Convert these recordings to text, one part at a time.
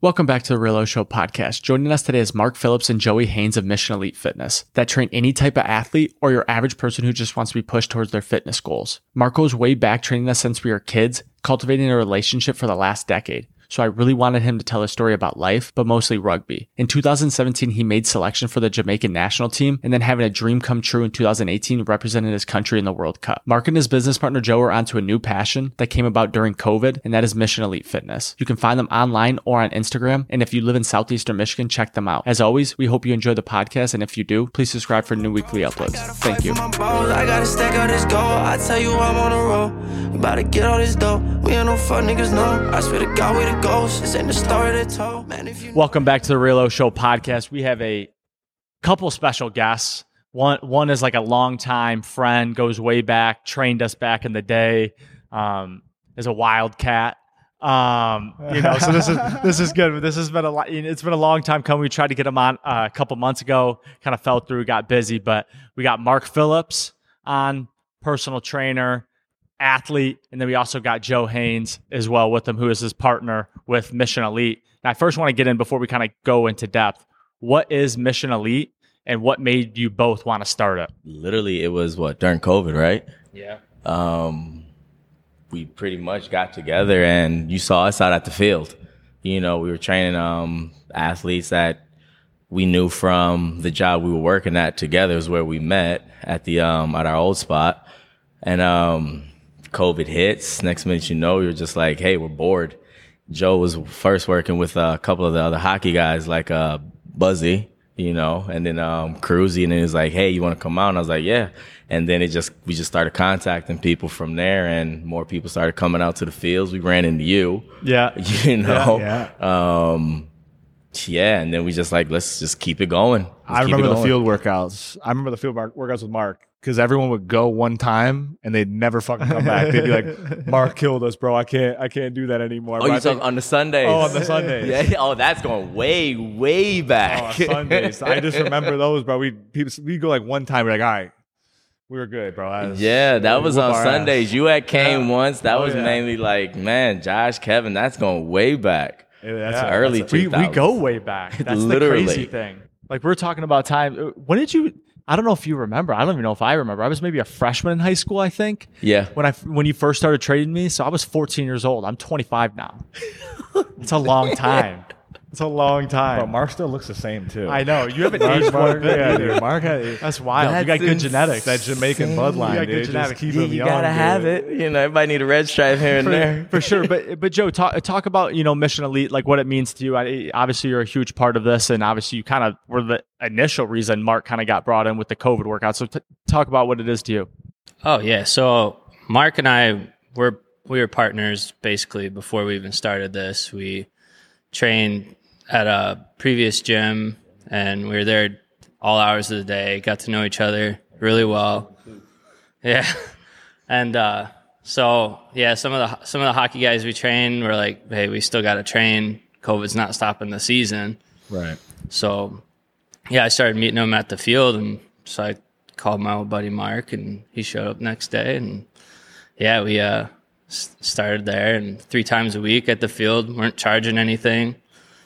Welcome back to the Real O Show podcast. Joining us today is Mark Phillips and Joey Haynes of Mission Elite Fitness that train any type of athlete or your average person who just wants to be pushed towards their fitness goals. Mark goes way back training us since we were kids, cultivating a relationship for the last decade so I really wanted him to tell a story about life, but mostly rugby. In 2017, he made selection for the Jamaican national team and then having a dream come true in 2018 representing his country in the World Cup. Mark and his business partner Joe are onto a new passion that came about during COVID, and that is Mission Elite Fitness. You can find them online or on Instagram, and if you live in southeastern Michigan, check them out. As always, we hope you enjoy the podcast, and if you do, please subscribe for new weekly uploads. Thank you. About to get all this. We ain't no fuck niggas, no. I swear to God, we the ghosts. ain't the story that told. Man, if you Welcome back to the Real O Show podcast. We have a couple special guests. One one is like a longtime friend, goes way back, trained us back in the day. Um, is a wildcat. Um, you know, so this is this is good. This has been a lot. It's been a long time coming. We tried to get him on uh, a couple months ago, kind of fell through, got busy, but we got Mark Phillips on, personal trainer, athlete. And then we also got Joe Haynes as well with him, who is his partner with Mission Elite. And I first want to get in before we kind of go into depth. What is Mission Elite and what made you both want to start it? Literally, it was what during COVID, right? Yeah. Um, we pretty much got together and you saw us out at the field. You know, we were training um, athletes that we knew from the job we were working at together is where we met at the um, at our old spot. And um, COVID hits. Next minute you know, you're just like, hey, we're bored. Joe was first working with a couple of the other hockey guys like uh, Buzzy, you know, and then um, Cruzy, and then he's like, hey, you want to come out? And I was like, yeah. And then it just we just started contacting people from there, and more people started coming out to the fields. We ran into you, yeah, you know, yeah. yeah. Um, yeah, and then we just like let's just keep it going. Let's I remember the field workouts. I remember the field workouts with Mark because everyone would go one time and they'd never fucking come back. They'd be like, "Mark killed us, bro. I can't, I can't do that anymore." Oh, you talking on the Sundays? Oh, on the Sundays. yeah. Oh, that's going way, way back. Oh, Sundays. I just remember those, bro. We we go like one time. We're like, all right. We were good, bro. Was, yeah, that was on Sundays. Ass. You had came yeah. once. That oh, was yeah. mainly like, man, Josh, Kevin. That's going way back. Yeah, that's yeah, early. That's, we we go way back. That's Literally. the crazy thing. Like we're talking about time. Uh, when did you? I don't know if you remember. I don't even know if I remember. I was maybe a freshman in high school, I think. Yeah. When I when you first started trading me, so I was 14 years old. I'm 25 now. it's a long time. It's a long time. But Mark still looks the same too. I know. You haven't aged one bit. Yeah, dude. Mark had, That's wild. That's you got good insane. genetics. That Jamaican bloodline. You got good genetics. Keep yeah, you young, gotta dude. have it. You know, everybody need a red stripe here and for, there. For sure. But but Joe, talk talk about, you know, Mission Elite, like what it means to you. I, obviously you're a huge part of this and obviously you kind of were the initial reason Mark kind of got brought in with the COVID workout. So t- talk about what it is to you. Oh yeah. So Mark and I were we were partners basically before we even started this. We trained at a previous gym, and we were there all hours of the day. Got to know each other really well. Yeah, and uh, so yeah, some of the some of the hockey guys we trained were like, "Hey, we still got to train. COVID's not stopping the season." Right. So yeah, I started meeting them at the field, and so I called my old buddy Mark, and he showed up next day, and yeah, we uh, started there, and three times a week at the field, weren't charging anything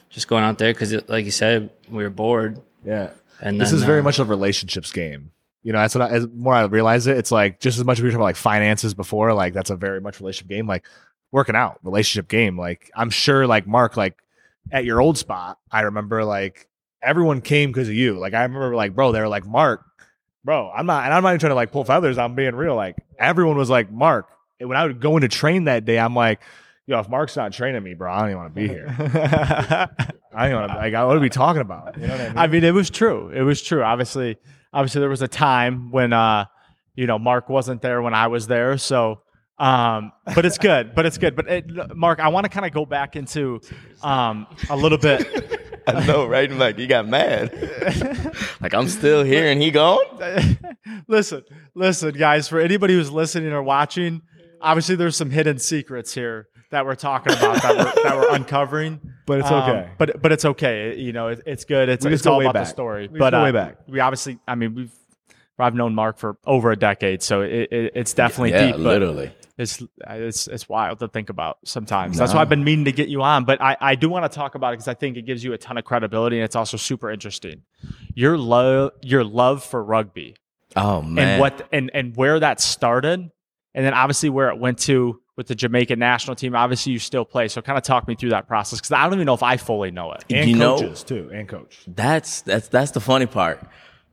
just going out there because, like you said, we were bored. Yeah. And this then, is very uh, much a relationships game. You know, that's what I, as more I realize it, it's like just as much as we were talking about like finances before, like that's a very much relationship game. Like working out, relationship game. Like I'm sure, like Mark, like at your old spot, I remember like everyone came because of you. Like I remember, like bro, they were like Mark, bro. I'm not, and I'm not even trying to like pull feathers. I'm being real. Like everyone was like Mark. And when I would go into train that day, I'm like, yo, if Mark's not training me, bro, I don't even want to be here. I don't want to, like, what are we talking about? You know what I mean? I mean, it was true. It was true. Obviously, obviously there was a time when, uh, you know, Mark wasn't there when I was there. So, um, but it's good, but it's good. But it, Mark, I want to kind of go back into, um, a little bit. I know, right? Like you got mad. like I'm still here and he gone. listen, listen, guys. For anybody who's listening or watching, obviously there's some hidden secrets here that we're talking about that we're, that we're uncovering. But it's um, okay. But but it's okay. You know, it, it's good. It's, it's all about back. the story. We but uh, way back. We obviously, I mean, we've I've known Mark for over a decade, so it, it, it's definitely yeah, deep. literally. It's it's it's wild to think about sometimes. That's why I've been meaning to get you on, but I, I do want to talk about it because I think it gives you a ton of credibility and it's also super interesting. Your love your love for rugby Oh man. and what and and where that started, and then obviously where it went to with the Jamaican national team. Obviously, you still play, so kind of talk me through that process because I don't even know if I fully know it. And You know- coaches too, and coach. That's that's that's the funny part,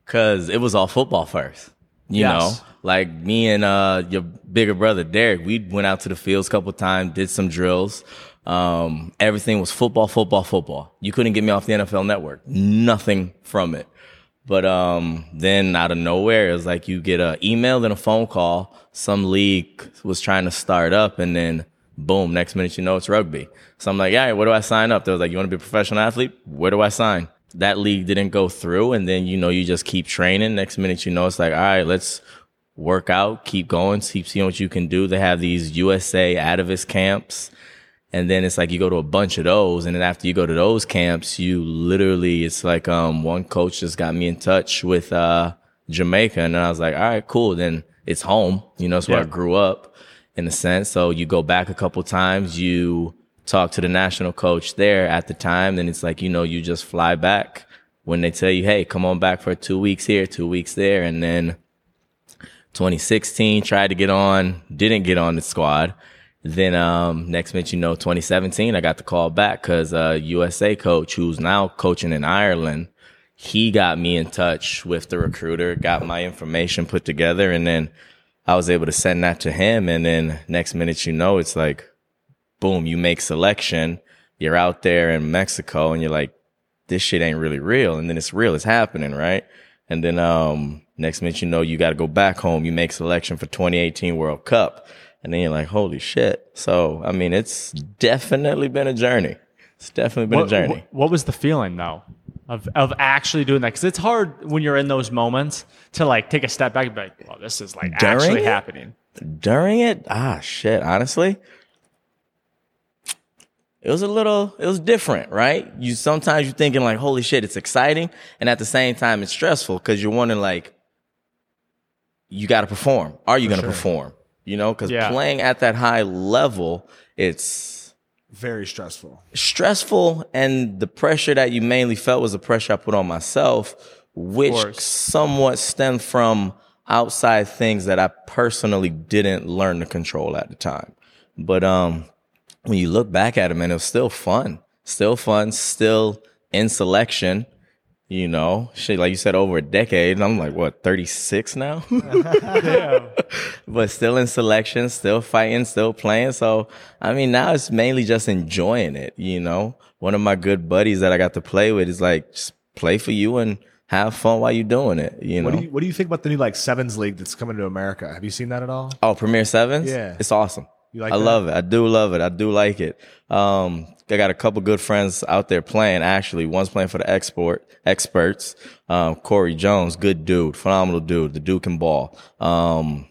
cause it was all football first. You Yes. know, like me and uh your bigger brother Derek, we went out to the fields a couple times, did some drills. Um, everything was football, football, football. You couldn't get me off the NFL Network. Nothing from it. But um, then out of nowhere, it was like you get an email, then a phone call. Some league was trying to start up, and then boom, next minute you know it's rugby. So I'm like, yeah, where do I sign up? They was like, you want to be a professional athlete? Where do I sign? That league didn't go through, and then you know you just keep training. Next minute you know it's like, all right, let's work out, keep going, keep seeing what you can do. They have these USA Atavis camps. And then it's like you go to a bunch of those, and then after you go to those camps, you literally it's like um one coach just got me in touch with uh Jamaica, and then I was like, all right, cool. Then it's home, you know, it's where I grew up in a sense. So you go back a couple times, you talk to the national coach there at the time, then it's like you know you just fly back when they tell you, hey, come on back for two weeks here, two weeks there, and then 2016 tried to get on, didn't get on the squad. Then um, next minute, you know, 2017, I got the call back because uh, USA coach, who's now coaching in Ireland, he got me in touch with the recruiter, got my information put together, and then I was able to send that to him. And then next minute, you know, it's like, boom, you make selection. You're out there in Mexico, and you're like, this shit ain't really real. And then it's real, it's happening, right? And then um, next minute, you know, you got to go back home. You make selection for 2018 World Cup. And then you're like, holy shit. So, I mean, it's definitely been a journey. It's definitely been What, a journey. what, what was the feeling though of of actually doing that? Because it's hard when you're in those moments to like take a step back and be like, "Well, this is like During actually it? happening." During it, ah, shit, honestly, it was a little, it was different, right? You sometimes you're thinking like, holy shit, it's exciting. And at the same time, it's stressful because you're wondering like, you got to perform. Are you going to perform? You know, because Yeah. playing at that high level, it's Very stressful. stressful and the pressure that you mainly felt was the pressure I put on myself, which somewhat stemmed from outside things that I personally didn't learn to control at the time. But um when you look back at it, man, it was still fun. Still fun, still in selection. You know, shit, like you said, over a decade. And I'm like, what, 36 now? but still in selection, still fighting, still playing. So, I mean, now it's mainly just enjoying it. You know, one of my good buddies that I got to play with is like, just play for you and have fun while you're doing it. You know, What do you What do you think about the new like sevens league that's coming to America? Have you seen that at all? oh, Premier Sevens? Yeah. It's awesome. You like I that? love it. I do love it. I do like it. Um, I got a couple good friends out there playing. Actually, one's playing for the export experts. Um, Corey Jones, good dude, phenomenal dude. The Duke and ball. Um,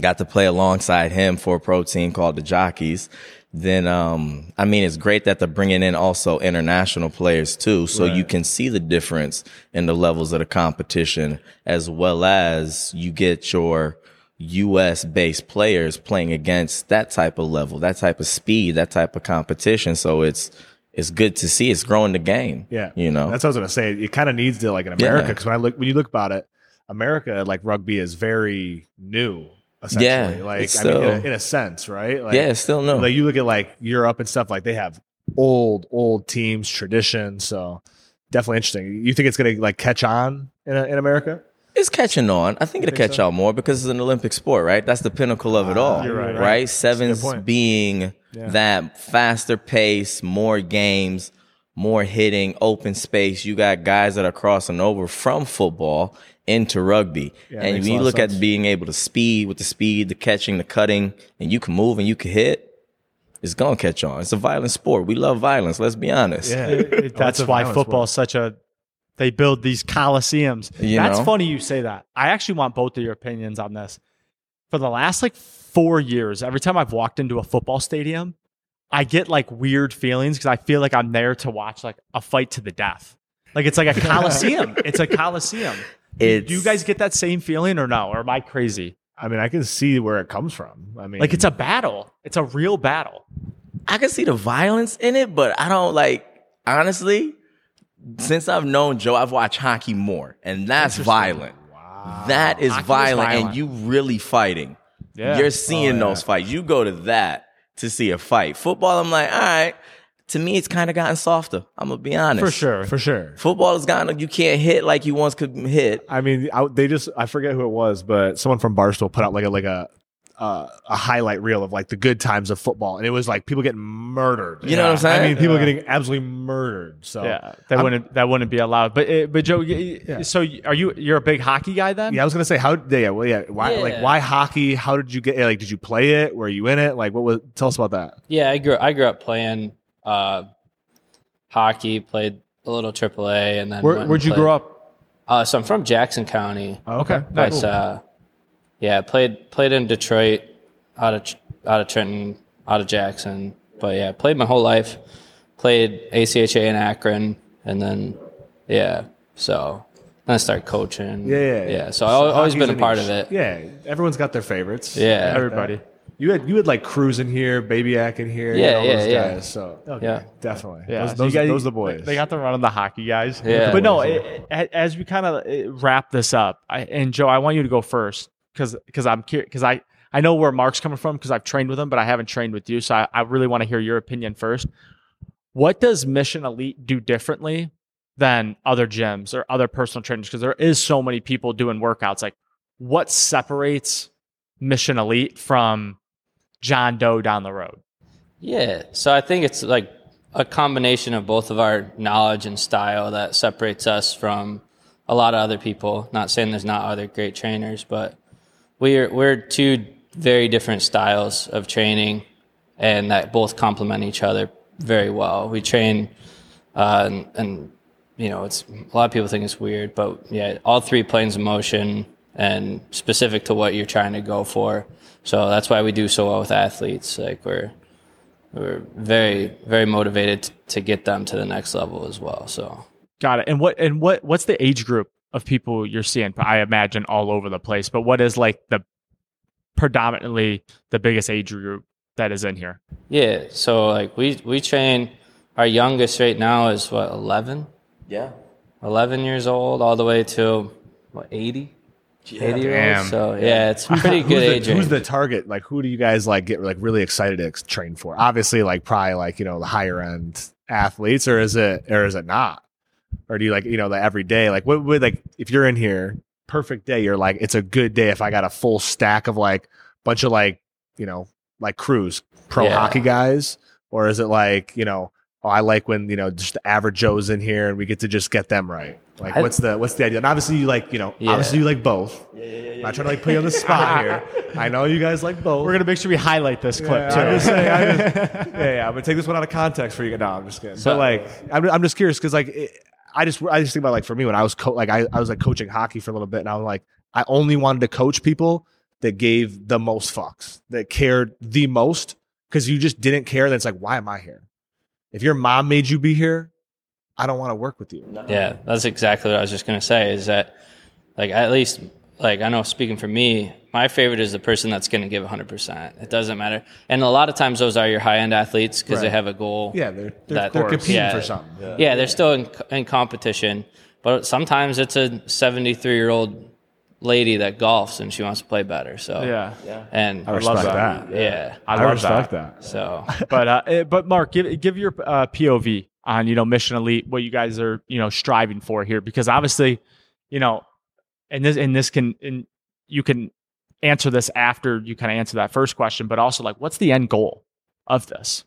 got to play alongside him for a pro team called the Jockeys. Then, um, I mean, it's great that they're bringing in also international players too. So you can see the difference in the levels of the competition as well as you get your US based players playing against that type of level, that type of speed, that type of competition. So it's, it's good to see it's growing the game. Yeah, You know, that's what I was gonna say. It kind of needs to like in America Yeah. because when I look when you look about it, America like rugby is very new. Essentially, Yeah, like I mean, in a, still- in a sense, right? Like, yeah, it's still no. like you look at like Europe and stuff like they have old old teams tradition so definitely interesting you think it's gonna like catch on in, in America It's catching on. I think it'll think catch so? on more because it's an Olympic sport, right? That's the pinnacle of it ah, all, you're right, right? right. Sevens point. being that faster pace, more games, more hitting, open space. You got guys that are crossing over from football into rugby. Yeah, and when you look at being able to speed with the speed, the catching, the cutting, and you can move and you can hit, it's gonna catch on. It's a violent sport. We love violence, let's be honest. It- that's why violent football sport. is such a they build these coliseums You that's know? funny you say that i actually want both of your opinions on this for the last like four years every time i've walked into a football stadium i get like weird feelings because i feel like i'm there to watch like a fight to the death like it's like a coliseum it's a coliseum It's do you guys get that same feeling or no or am i crazy I mean, I can see where it comes from. I mean, Like it's a battle. It's a real battle. I can see the violence in it, but I don't like honestly. Since I've known Joe, I've watched hockey more, and that's violent. That is Hockey is violent, violent. and you really fighting. Yeah. You're seeing Oh, yeah. those fights. You go to that to see a fight. Football, I'm like, all right. To me, it's kind of gotten softer. I'm gonna be honest. For sure. for sure. Football has gotten. You can't hit like you once could hit. I mean, I, they just I forget who it was, but someone from Barstool put out like a like a uh, a highlight reel of like the good times of football, and it was like people getting murdered. You know what I'm saying? I mean, people Yeah. getting absolutely murdered. So Yeah, that I'm- wouldn't that wouldn't be allowed. But uh, but Joe, y- Yeah. so are you you're a big hockey guy then? Yeah, I was gonna say how. Yeah, well, yeah. Why, like, Yeah. why hockey? How did you get? Like, did you play it? Were you in it? Like, what was? Tell us about that. Yeah, I grew I grew up playing uh, hockey, played a little AAA, and then Where, where'd you grow up? Uh, so I'm from Jackson County, Okay, but nice. uh, yeah, played played in Detroit, out of out of Trenton, out of Jackson. But yeah, played my whole life. Played ACHA in Akron, and then yeah, so then I started coaching. Yeah, yeah, yeah. yeah. So I've always been a part each- of it. Yeah, everyone's got their favorites. Yeah. Everybody. Uh, you had you had like Cruz in here, Babyak in here, Yeah, all yeah, those yeah. guys. So oh, okay, Yeah. definitely. Yeah, those those, you guys- those are the boys. They got the run on the hockey guys. Yeah. but no, it, it- as we kind of uh, wrap this up, I, and Joe, I want you to go first because because I'm curious because I I know where Mark's coming from because I've trained with him, but I haven't trained with you, so I, I really want to hear your opinion first. What does Mission Elite do differently than other gyms or other personal trainers? Because there is so many people doing workouts. Like, what separates Mission Elite from John Doe down the road? Yeah. So I think it's like a combination of both of our knowledge and style that separates us from a lot of other people. Not saying there's not other great trainers, but we're we're two very different styles of training and that both complement each other very well. We train uh, and, and you know, it's a lot of people think it's weird, but yeah, all three planes of motion and specific to what you're trying to go for. So that's why we do so well with athletes. Like we're we're very very motivated to get them to the next level as well. So Got it. And what and what what's the age group of people you're seeing? I imagine all over the place, but what is like the predominantly the biggest age group that is in here? yeah, so like we we train. Our youngest right now is what 11, Yeah. 11 years old, all the way to what 80, 80 year Damn. olds. So yeah, it's pretty who's good the, age Who's range. the target? Like, who do you guys like get like really excited to train for? Obviously, like probably like you know the higher end athletes, or is it or is it not? Or do you like you know the every day? Like, what would like if you're in here, perfect day? You're like, it's a good day if I got a full stack of like bunch of like you know like Cruz pro Yeah. hockey guys, or is it like you know? Oh, I like when you know just the average Joe's in here and we get to just get them right. Like, I- what's the what's the idea? And obviously, you like you know, Yeah. obviously you like both. I'm not trying to like put you on the spot here. I know you guys like both. We're gonna make sure we highlight this clip Yeah, too. I'm just saying, I just- yeah, yeah. I'm gonna take this one out of context for you. No, I'm just kidding. So- but like, I'm, I'm just curious because like, it, I just I just think about like for me when I was co- like I, I was like coaching hockey for a little bit, and I was like I only wanted to coach people that gave the most fucks, that cared the most, because you just didn't care. Then it's like, why am I here? If your mom made you be here, I don't want to work with you. Yeah, that's exactly what I was just gonna say. Is that like at least like I know speaking for me, my favorite is the person that's gonna give 100. percent It doesn't matter, and a lot of times those are your high end athletes because they have a goal. Yeah, they're they're, That- they're competing Yeah. for something. yeah, they're still in, in competition, but sometimes it's a 73 year old lady that golfs and she wants to play better. So yeah, yeah. and I respect that. that. yeah, I, I, love respect that. that. so But uh, eh, but Mark, give give your uh, POV on you know Mission Elite, what you guys are you know striving for here, because obviously, you know, and this and this can and you can answer this after you kind of answer that first question, but also like, what's the end goal of this?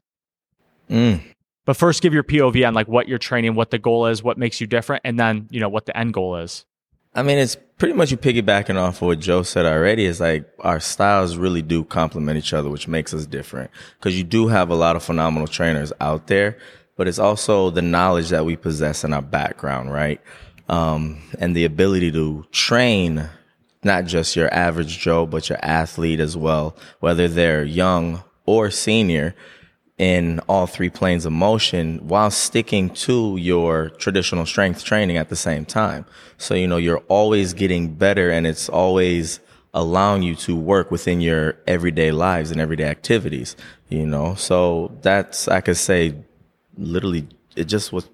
Mm. But first, give your POV on like what you're training, what the goal is, what makes you different, and then you know what the end goal is. I mean, it's pretty much you piggybacking off of what Joe said already. Is like our styles really do complement each other, which makes us different. Because you do have a lot of phenomenal trainers out there, but it's also the knowledge that we possess in our background, right? Um, and the ability to train not just your average Joe, but your athlete as well, whether they're young or senior in all three planes of motion while sticking to your traditional strength training at the same time. So, you know, you're always getting better and it's always allowing you to work within your everyday lives and everyday activities, you know? So that's, I could say, literally, it just was,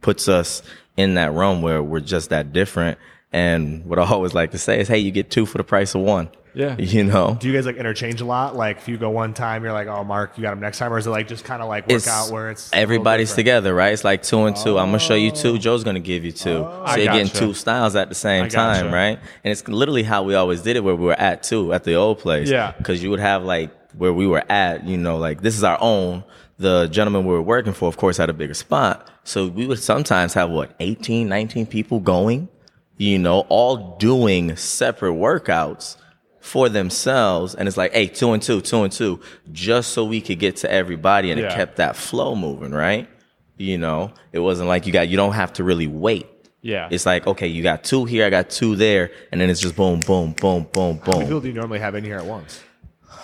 puts us in that realm where we're just that different. And what I always like to say is, hey, you get two for the price of one. Yeah. You know? Do you guys like interchange a lot? Like if you go one time, you're like, oh, Mark, you got him next time, or is it like just kind of like work It's out where it's everybody's together, right? It's like two and two. I'm gonna show you two. Oh. Joe's gonna give you two. Oh. I so you're getting two styles at the same time, gotcha. right? And it's literally how we always did it where we were at two at the old place. Yeah. Because you would have like where we were at, you know, like this is our own. The gentleman we were working for, of course, had a bigger spot. So we would sometimes have what, 18, 19 people going, you know, all doing separate workouts for themselves. And it's like, hey, two and two, two and two, just so we could get to everybody. And it kept that flow moving, right? You know, it wasn't like you got, you don't have to really wait. Yeah. It's like, okay, you got two here, I got two there. And then it's just boom, boom, boom, boom, boom. How many people do you normally have in here at once?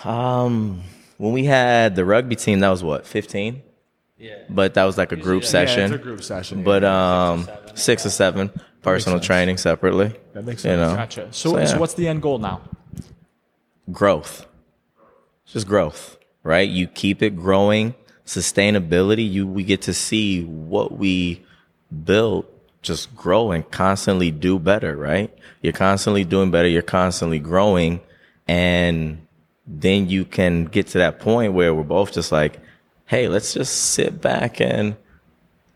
Um, when we had the rugby team, that was what, 15? Yeah. But that was like a group session. Yeah, it's a group session. But um, six or seven personal training separately. That makes You sense. know, Gotcha. So, So, yeah. so what's the end goal now? growth. It's just growth, right? You keep it growing, sustainability. You we get to see what we built just grow and constantly do better, right? You're constantly doing better. You're constantly growing, and then you can get to that point where we're both just like, hey, let's just sit back and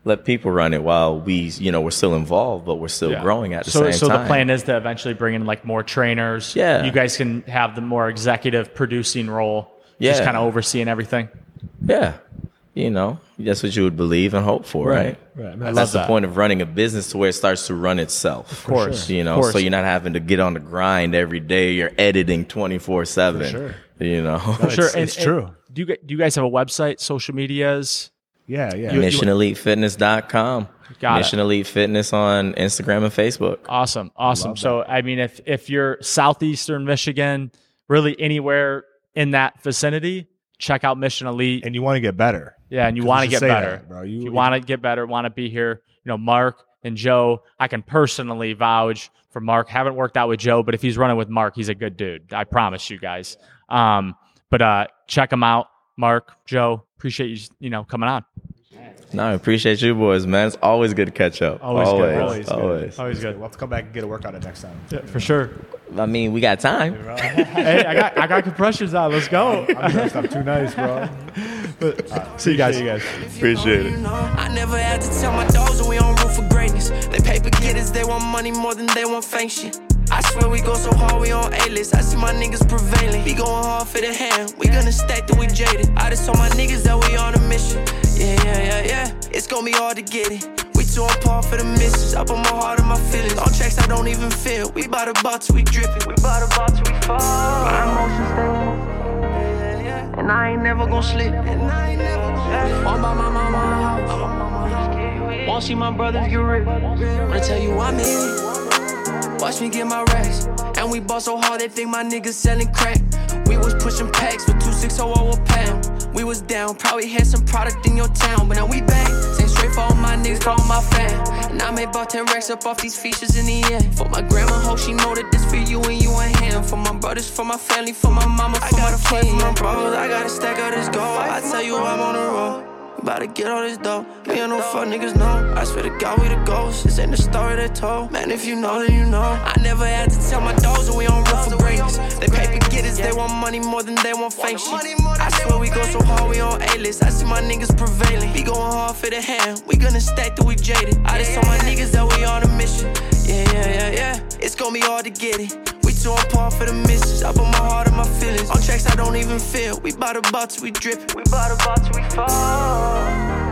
let people run it while we, you know, we're still involved, but we're still Yeah. growing at the so, same so time. So the plan is to eventually bring in like more trainers. Yeah. You guys can have the more executive producing role. Just Yeah. kind of overseeing everything. Yeah. You know, that's what you would believe and hope for, right? Right. I mean, that's- the that. point of running a business to where it starts to run itself. Of course. You know, course. so you're not having to get on the grind every day. You're editing 24 7. sure. You know, sure. it's- it's true. do you do you guys have a website, social medias? yeah, yeah. missionelitefitness.com. Got it. Mission Elite Fitness on Instagram and Facebook. Awesome, awesome. So I mean, if if you're southeastern Michigan, really anywhere in that vicinity, check out Mission Elite. and you want to get better. Yeah, and you want to get better, that, bro. You you- want to get better, want to be here. You know, Mark and Joe. I can personally vouch for Mark. Haven't worked out with Joe, but if he's running with Mark, he's a good dude. I promise you guys. Um, but uh, check him out, Mark, Joe. Appreciate you, you know, coming on. No, I appreciate you boys, man. It's always good to catch up. Always good. Always. Always good. always. Always good. We'll have to come back and get a workout in next time. Yeah, for sure. I mean, we got time. hey, I got I got compressions on. Let's go. I'm dressed up too nice, bro. See you guys. See you guys. Appreciate it. I never had to tell my dogs that we on route for greatness. They they want money more than they want fame shit. I swear we go so hard, we on A-list. I see my niggas prevailing. We going hard for the hand. We gonna stack till we jaded. I just told my niggas that we on a mission. Yeah, yeah, yeah, yeah. It's gonna be hard to get it. We too on par for the misses. I put my heart and my feelings. On tracks I don't even feel. We bout to bout till we drippin'. We bout to bout till we fall. My emotions stay. And I ain't never gon' slip. Won't see my brothers get rich. Wanna tell you I'm in. Watch me get my racks. And we ball so hard they think my niggas selling crack. We was pushing packs for 260 a pound. We was down, probably had some product in your town, but now we back. Same straight for all my niggas, for all my fam. And I made about 10 racks up off these features in the end. For my grandma, hope she know that this for you and you and him. For my brothers, for my family, for my mama, for my fight for my brothers. I gotta stack up this gold. I tell you I'm on the road. We bout to get all this dough. Me and no fuck niggas know. I swear to God, we the ghosts. This ain't the story they told. Man, if you know, then you know. I never had to tell my dogs that we on rough for greatness. They paper getters, they want money more than they want fame shit. I swear we go so hard, we on A-list. I see my niggas prevailing. We going hard for the hand. We gonna stack till we jaded. I just told my niggas that we on a mission. Yeah, yeah, yeah, yeah. It's gonna be hard to get it. Too on par for the misses. I put my heart and my feelings. On tracks I don't even feel. We bout to bout we drippin'. We bout to bout we fall.